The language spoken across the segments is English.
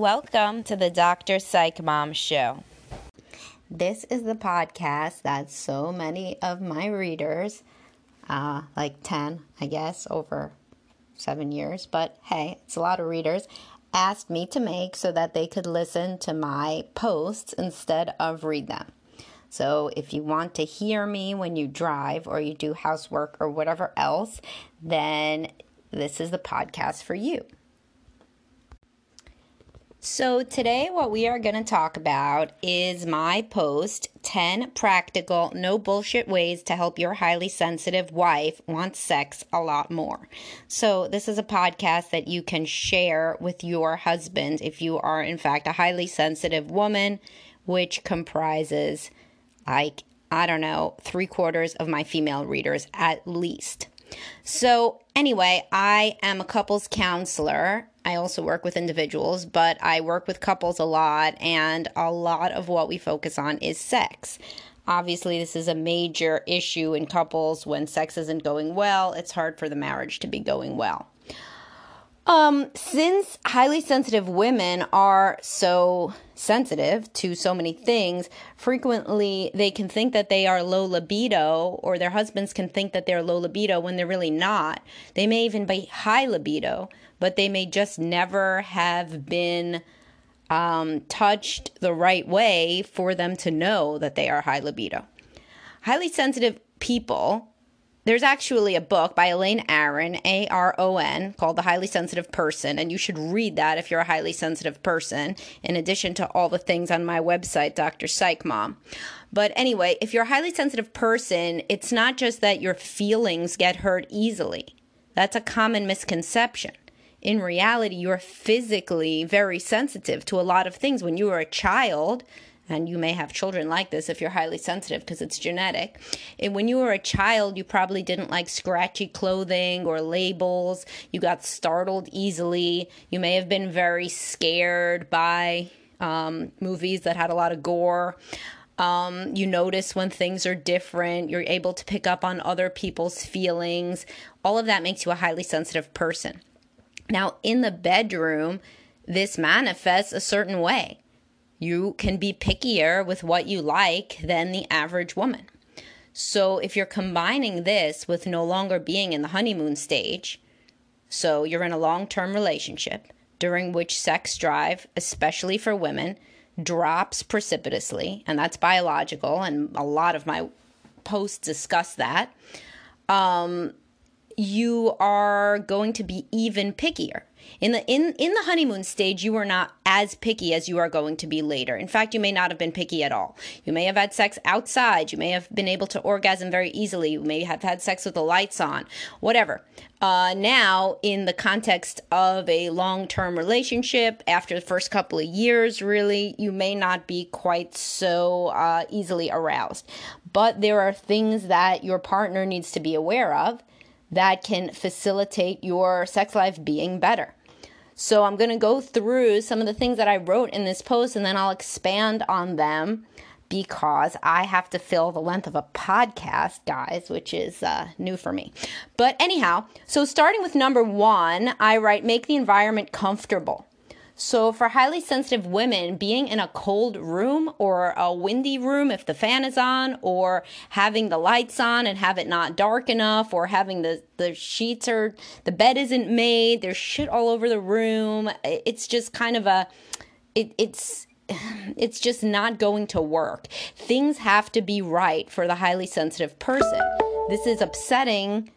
Welcome to the Dr. Psych Mom Show. This is the podcast that so many of my readers, uh, like 10, I guess, over seven years, but hey, it's a lot of readers, asked me to make so that they could listen to my posts instead of read them. So if you want to hear me when you drive or you do housework or whatever else, then this is the podcast for you. So, today, what we are going to talk about is my post 10 practical, no bullshit ways to help your highly sensitive wife want sex a lot more. So, this is a podcast that you can share with your husband if you are, in fact, a highly sensitive woman, which comprises, like, I don't know, three quarters of my female readers at least. So, anyway, I am a couples counselor I also work with individuals, but I work with couples a lot, and a lot of what we focus on is sex. Obviously, this is a major issue in couples when sex isn't going well. It's hard for the marriage to be going well. Um, since highly sensitive women are so sensitive to so many things, frequently they can think that they are low libido, or their husbands can think that they're low libido when they're really not. They may even be high libido, but they may just never have been um, touched the right way for them to know that they are high libido. Highly sensitive people, there's actually a book by Elaine Aron, A R O N, called The Highly Sensitive Person, and you should read that if you're a highly sensitive person, in addition to all the things on my website, Dr. Psych Mom. But anyway, if you're a highly sensitive person, it's not just that your feelings get hurt easily. That's a common misconception in reality, you're physically very sensitive to a lot of things. When you were a child, and you may have children like this if you're highly sensitive because it's genetic. And when you were a child, you probably didn't like scratchy clothing or labels. You got startled easily. You may have been very scared by um, movies that had a lot of gore. Um, you notice when things are different. You're able to pick up on other people's feelings. All of that makes you a highly sensitive person. Now, in the bedroom, this manifests a certain way. You can be pickier with what you like than the average woman. So, if you're combining this with no longer being in the honeymoon stage, so you're in a long term relationship during which sex drive, especially for women, drops precipitously, and that's biological, and a lot of my posts discuss that. Um, you are going to be even pickier. In the in in the honeymoon stage, you are not as picky as you are going to be later. In fact, you may not have been picky at all. You may have had sex outside. You may have been able to orgasm very easily. You may have had sex with the lights on. Whatever. Uh, now, in the context of a long term relationship, after the first couple of years, really, you may not be quite so uh, easily aroused. But there are things that your partner needs to be aware of that can facilitate your sex life being better. So I'm going to go through some of the things that I wrote in this post and then I'll expand on them because I have to fill the length of a podcast, guys, which is uh, new for me. But anyhow, so starting with number one, I write make the environment comfortable. So, for highly sensitive women, being in a cold room or a windy room if the fan is on, or having the lights on and have it not dark enough, or having the, the sheets or the bed isn't made, there's shit all over the room. It's just kind of a, it, it's, it's just not going to work. Things have to be right for the highly sensitive person. This is upsetting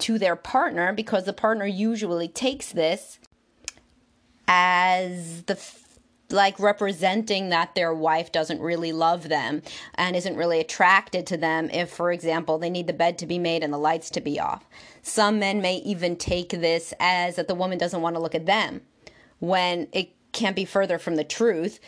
to their partner because the partner usually takes this as the like representing that their wife doesn't really love them and isn't really attracted to them if, for example, they need the bed to be made and the lights to be off. Some men may even take this as that the woman doesn't want to look at them when it can't be further from the truth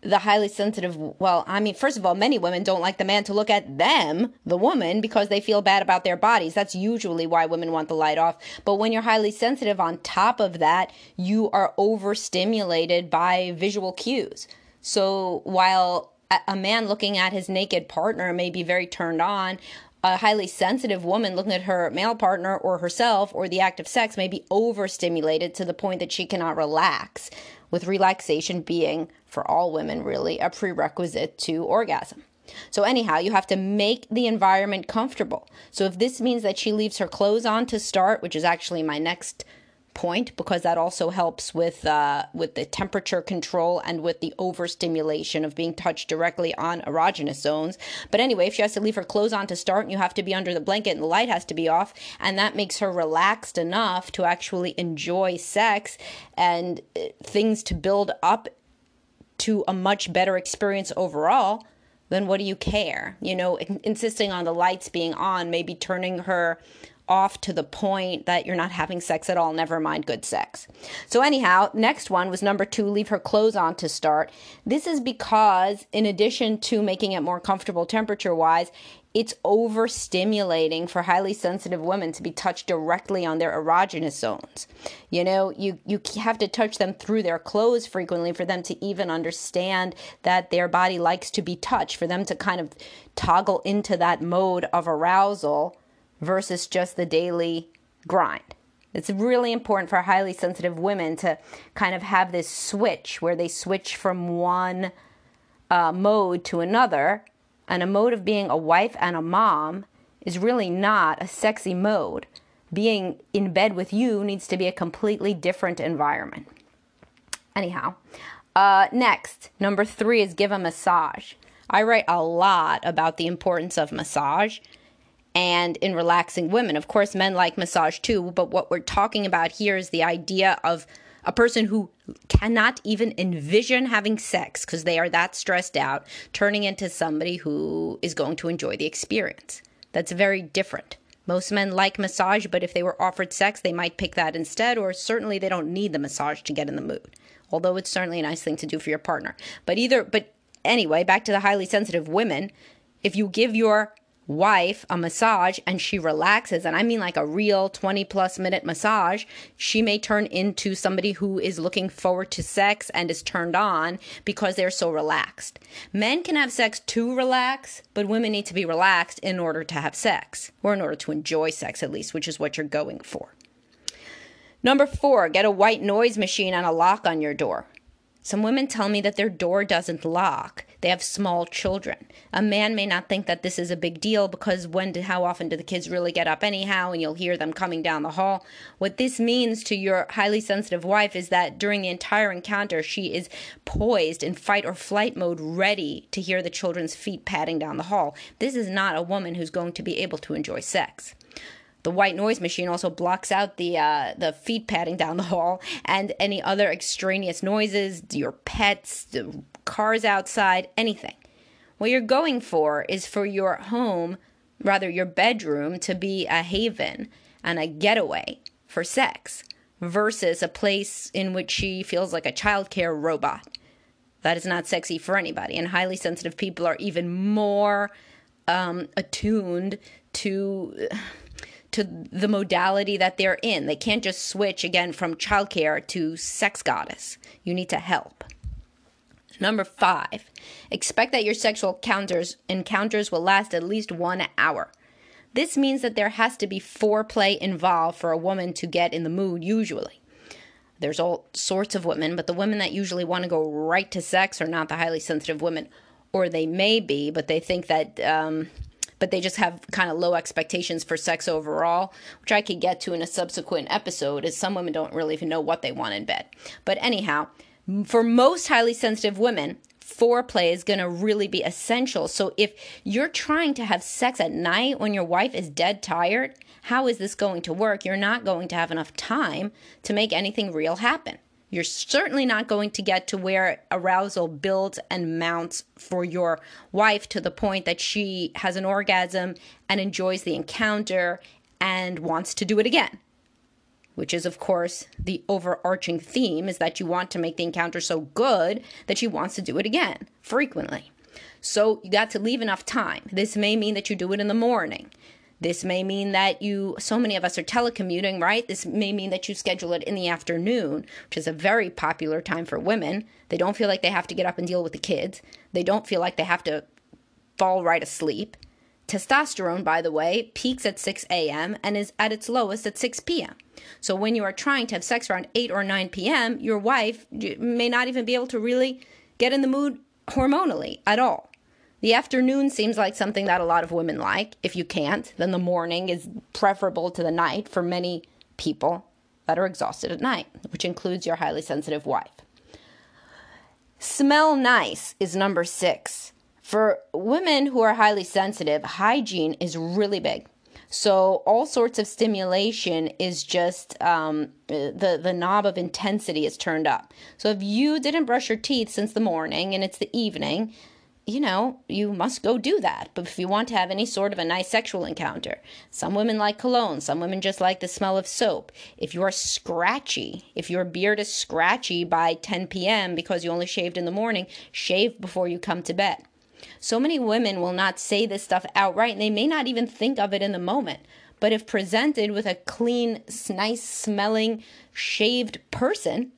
the highly sensitive well i mean first of all many women don't like the man to look at them the woman because they feel bad about their bodies. That's usually why women want the light off. But when you're highly sensitive on top of that you are overstimulated by visual cues. So while a man looking at his naked partner may be very turned on a highly sensitive woman looking at her male partner or herself or the act of sex may be overstimulated to the point that she cannot relax with relaxation being, for all women really, a prerequisite to orgasm. So, anyhow, you have to make the environment comfortable. So, if this means that she leaves her clothes on to start, which is actually my next point because that also helps with uh, with the temperature control and with the overstimulation of being touched directly on erogenous zones. But anyway, if she has to leave her clothes on to start, and you have to be under the blanket and the light has to be off, and that makes her relaxed enough to actually enjoy sex and uh, things to build up to a much better experience overall then what do you care? You know, insisting on the lights being on, maybe turning her off to the point that you're not having sex at all, never mind good sex. So, anyhow, next one was number two leave her clothes on to start. This is because, in addition to making it more comfortable temperature wise, it's overstimulating for highly sensitive women to be touched directly on their erogenous zones. You know, you, you have to touch them through their clothes frequently for them to even understand that their body likes to be touched, for them to kind of toggle into that mode of arousal versus just the daily grind. It's really important for highly sensitive women to kind of have this switch where they switch from one uh, mode to another. And a mode of being a wife and a mom is really not a sexy mode. Being in bed with you needs to be a completely different environment. Anyhow, uh, next, number three is give a massage. I write a lot about the importance of massage and in relaxing women. Of course, men like massage too, but what we're talking about here is the idea of a person who cannot even envision having sex because they are that stressed out, turning into somebody who is going to enjoy the experience. That's very different. Most men like massage, but if they were offered sex, they might pick that instead, or certainly they don't need the massage to get in the mood. Although it's certainly a nice thing to do for your partner. But either, but anyway, back to the highly sensitive women, if you give your wife a massage and she relaxes, and I mean like a real 20 plus minute massage, she may turn into somebody who is looking forward to sex and is turned on because they're so relaxed. Men can have sex to relax, but women need to be relaxed in order to have sex, or in order to enjoy sex at least, which is what you're going for. Number four, get a white noise machine and a lock on your door. Some women tell me that their door doesn't lock. They have small children. A man may not think that this is a big deal because when do, how often do the kids really get up anyhow and you'll hear them coming down the hall. What this means to your highly sensitive wife is that during the entire encounter she is poised in fight or flight mode ready to hear the children's feet padding down the hall. This is not a woman who's going to be able to enjoy sex. The white noise machine also blocks out the uh, the feet padding down the hall and any other extraneous noises, your pets, the cars outside, anything. What you're going for is for your home, rather your bedroom, to be a haven and a getaway for sex versus a place in which she feels like a childcare robot. That is not sexy for anybody. And highly sensitive people are even more um, attuned to to the modality that they're in. They can't just switch again from childcare to sex goddess. You need to help. Number five, expect that your sexual encounters, encounters will last at least one hour. This means that there has to be foreplay involved for a woman to get in the mood, usually. There's all sorts of women, but the women that usually want to go right to sex are not the highly sensitive women. Or they may be, but they think that um, but they just have kind of low expectations for sex overall, which I could get to in a subsequent episode, as some women don't really even know what they want in bed. But anyhow, for most highly sensitive women, foreplay is going to really be essential. So if you're trying to have sex at night when your wife is dead tired, how is this going to work? You're not going to have enough time to make anything real happen You're certainly not going to get to where arousal builds and mounts for your wife to the point that she has an orgasm and enjoys the encounter and wants to do it again. Which is, of course, the overarching theme is that you want to make the encounter so good that she wants to do it again frequently. So you got to leave enough time. This may mean that you do it in the morning. This may mean that you, so many of us are telecommuting, right? This may mean that you schedule it in the afternoon, which is a very popular time for women. They don't feel like they have to get up and deal with the kids, they don't feel like they have to fall right asleep. Testosterone, by the way, peaks at 6 a.m. and is at its lowest at 6 p.m. So when you are trying to have sex around 8 or 9 p.m., your wife may not even be able to really get in the mood hormonally at all. The afternoon seems like something that a lot of women like. If you can't, then the morning is preferable to the night for many people that are exhausted at night, which includes your highly sensitive wife. Smell nice is number six. For women who are highly sensitive, hygiene is really big. So all sorts of stimulation is just um, the the knob of intensity is turned up. So if you didn't brush your teeth since the morning and it's the evening, you know, you must go do that. But if you want to have any sort of a nice sexual encounter, some women like cologne, some women just like the smell of soap. If you're scratchy, if your beard is scratchy by 10 p.m. because you only shaved in the morning, shave before you come to bed. So many women will not say this stuff outright, and they may not even think of it in the moment. But if presented with a clean, nice smelling, shaved person,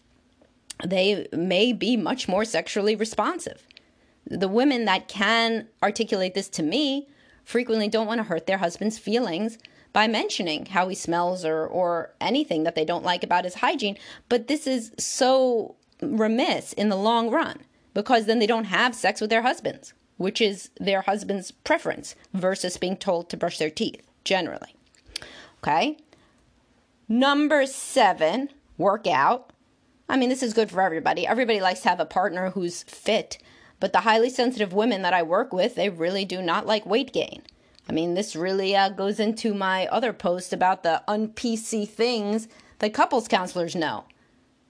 they may be much more sexually responsive the women that can articulate this to me frequently don't want to hurt their husband's feelings by mentioning how he smells or or anything that they don't like about his hygiene. But this is so remiss in the long run because then they don't have sex with their husbands which is their husband's preference versus being told to brush their teeth generally. Okay? Number 7 workout. I mean, this is good for everybody. Everybody likes to have a partner who's fit but the highly sensitive women that I work with, they really do not like weight gain. I mean, this really uh, goes into my other post about the un-PC things that couples counselors know.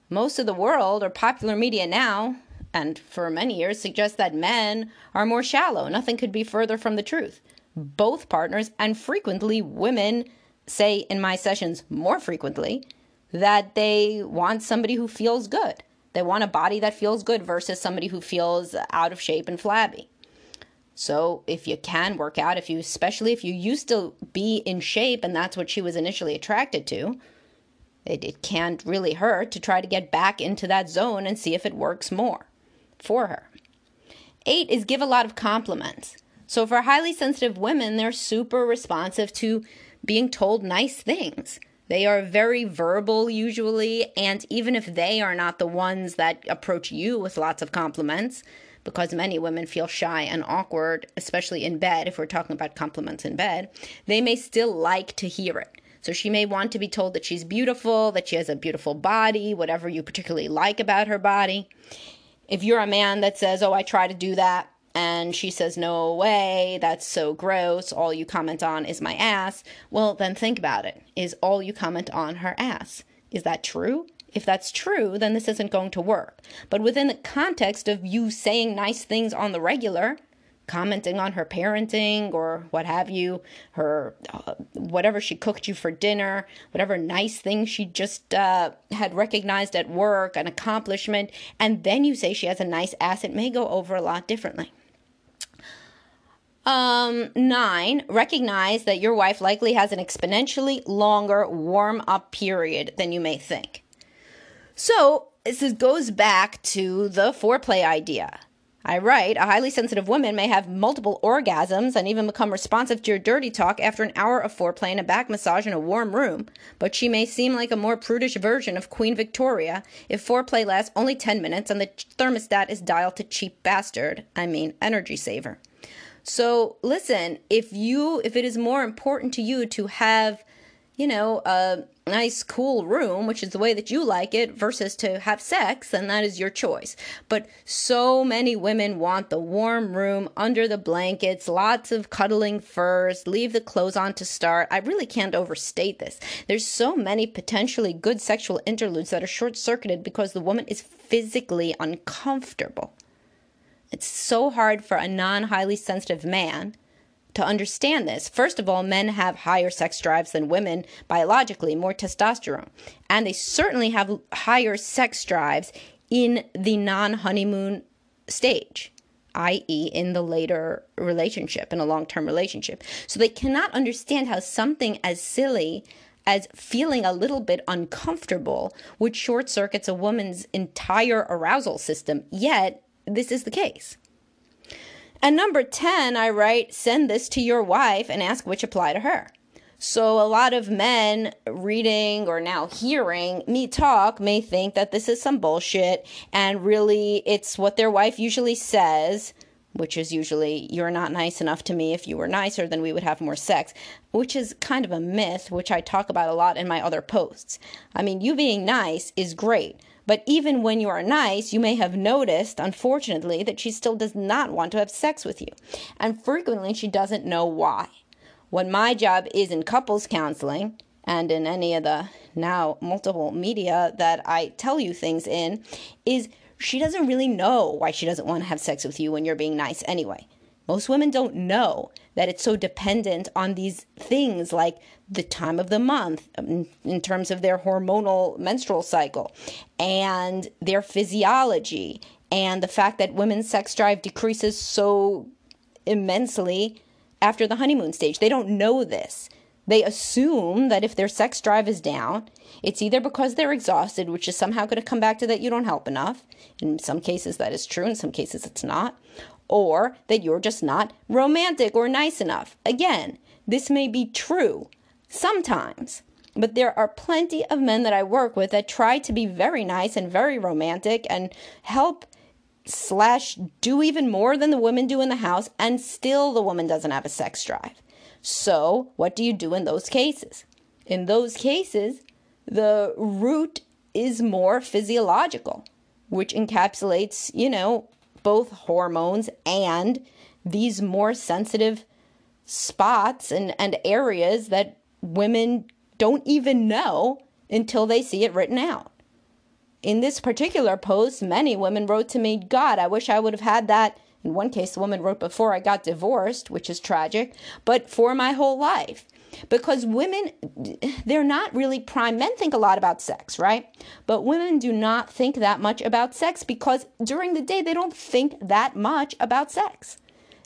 Most of the world or popular media now, and for many years, suggests that men are more shallow. Nothing could be further from the truth. Both partners, and frequently women, say in my sessions more frequently, that they want somebody who feels good. They want a body that feels good versus somebody who feels out of shape and flabby. So if you can work out, if you especially if you used to be in shape and that's what she was initially attracted to, it, it can't really hurt to try to get back into that zone and see if it works more for her. Eight is give a lot of compliments. So for highly sensitive women, they're super responsive to being told nice things. They are very verbal usually, and even if they are not the ones that approach you with lots of compliments, because many women feel shy and awkward, especially in bed, if we're talking about compliments in bed, they may still like to hear it. So she may want to be told that she's beautiful, that she has a beautiful body, whatever you particularly like about her body. If you're a man that says, Oh, I try to do that, and she says, No way, that's so gross. All you comment on is my ass. Well, then think about it. Is all you comment on her ass? Is that true? If that's true, then this isn't going to work. But within the context of you saying nice things on the regular, commenting on her parenting or what have you, her uh, whatever she cooked you for dinner, whatever nice thing she just uh, had recognized at work, an accomplishment, and then you say she has a nice ass, it may go over a lot differently. Um, nine, recognize that your wife likely has an exponentially longer warm up period than you may think. So, this goes back to the foreplay idea. I write, a highly sensitive woman may have multiple orgasms and even become responsive to your dirty talk after an hour of foreplay and a back massage in a warm room, but she may seem like a more prudish version of Queen Victoria if foreplay lasts only 10 minutes and the thermostat is dialed to cheap bastard, I mean energy saver. So listen, if you if it is more important to you to have you know, a nice, cool room, which is the way that you like it, versus to have sex, then that is your choice. But so many women want the warm room under the blankets, lots of cuddling first, leave the clothes on to start. I really can't overstate this. There's so many potentially good sexual interludes that are short circuited because the woman is physically uncomfortable. It's so hard for a non highly sensitive man to understand this. First of all, men have higher sex drives than women biologically, more testosterone. And they certainly have higher sex drives in the non honeymoon stage, i.e., in the later relationship, in a long term relationship. So they cannot understand how something as silly as feeling a little bit uncomfortable would short circuits a woman's entire arousal system. Yet, this is the case. And number 10, I write, send this to your wife and ask which apply to her. So a lot of men reading or now hearing me talk may think that this is some bullshit and really it's what their wife usually says, which is usually you're not nice enough to me. If you were nicer, then we would have more sex, which is kind of a myth, which I talk about a lot in my other posts. I mean, you being nice is great. But even when you are nice, you may have noticed, unfortunately, that she still does not want to have sex with you. And frequently she doesn't know why. What my job is in couples counseling and in any of the now multiple media that I tell you things in is she doesn't really know why she doesn't want to have sex with you when you're being nice anyway. Most women don't know that it's so dependent on these things like the time of the month um, in terms of their hormonal menstrual cycle and their physiology and the fact that women's sex drive decreases so immensely after the honeymoon stage. They don't know this. They assume that if their sex drive is down, it's either because they're exhausted, which is somehow going to come back to that you don't help enough. In some cases, that is true. In some cases, it's not or that you're just not romantic or nice enough. Again, this may be true sometimes, but there are plenty of men that I work with that try to be very nice and very romantic and help slash do even more than the women do in the house, and still the woman doesn't have a sex drive. So, what do you do in those cases? In those cases, the root is more physiological, which encapsulates, you know, both hormones and these more sensitive spots and, and areas that women don't even know until they see it written out. In this particular post, many women wrote to me, God, I wish I would have had that. In one case, the woman wrote before I got divorced, which is tragic, but for my whole life because women they're not really prime men think a lot about sex right? But women do not think that much about sex because during the day they don't think that much about sex.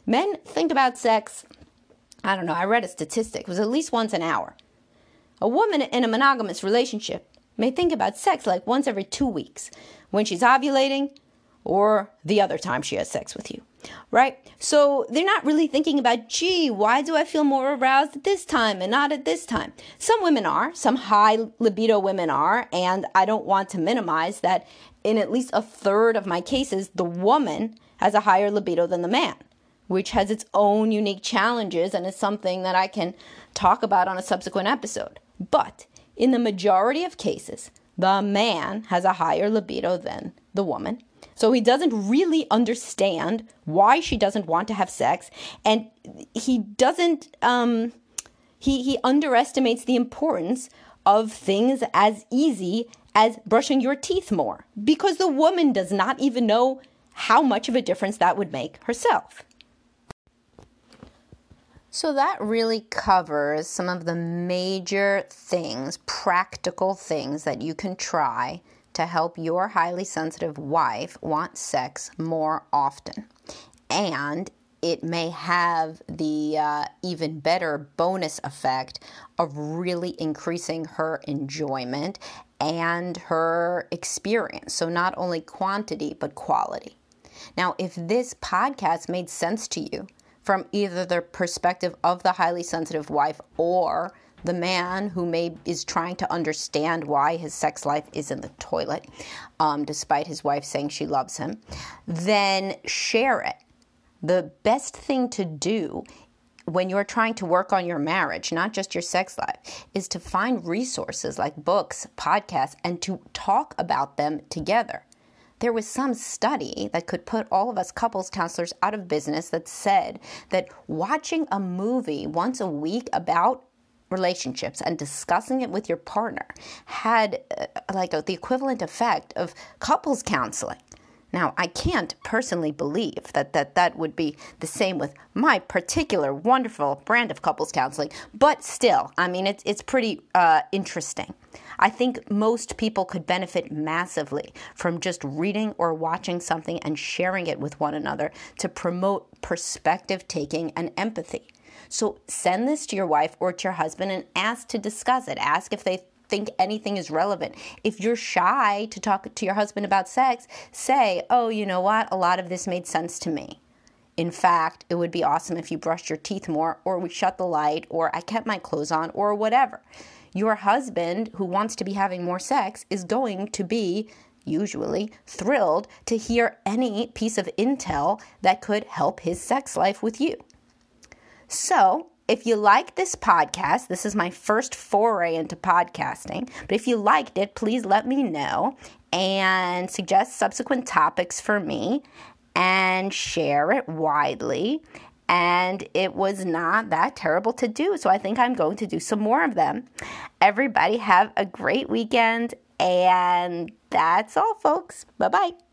Men think about sex i don't know i read a statistic it was at least once an hour. A woman in a monogamous relationship may think about sex like once every two weeks when she's ovulating or the other time she has sex with you right? So they're not really thinking about, gee, why do I feel more aroused at this time and not at this time? Some women are, some high libido women are, and I don't want to minimize that in at least a third of my cases, the woman has a higher libido than the man, which has its own unique challenges and is something that I can talk about on a subsequent episode. But in the majority of cases, the man has a higher libido than the woman so he doesn't really understand why she doesn't want to have sex, and he doesn't. Um, he he underestimates the importance of things as easy as brushing your teeth more because the woman does not even know how much of a difference that would make herself. So that really covers some of the major things, practical things that you can try to help your highly sensitive wife want sex more often. And it may have the uh, even better bonus effect of really increasing her enjoyment and her experience. So, not only quantity, but quality. Now, if this podcast made sense to you from either the perspective of the highly sensitive wife or the man who may is trying to understand why his sex life is in the toilet, um, despite his wife saying she loves him, then share it. The best thing to do when you're trying to work on your marriage, not just your sex life, is to find resources like books, podcasts, and to talk about them together. There was some study that could put all of us couples counselors out of business that said that watching a movie once a week about relationships and discussing it with your partner had uh, like a, the equivalent effect of couples counseling. Now, I can't personally believe that, that that would be the same with my particular wonderful brand of couples counseling, but still, I mean, it's, it's pretty uh, interesting. I think most people could benefit massively from just reading or watching something and sharing it with one another to promote perspective taking and empathy. So send this to your wife or to your husband and ask to discuss it. Ask if they think anything is relevant. If you're shy to talk to your husband about sex, say, oh, you know what? A lot of this made sense to me. In fact, it would be awesome if you brushed your teeth more, or we shut the light, or I kept my clothes on, or whatever. Your husband, who wants to be having more sex, is going to be usually thrilled to hear any piece of intel that could help his sex life with you. So, if you like this podcast, this is my first foray into podcasting, but if you liked it, please let me know and suggest subsequent topics for me and share it widely. And it was not that terrible to do, so I think I'm going to do some more of them. Everybody, have a great weekend, and that's all, folks. Bye bye.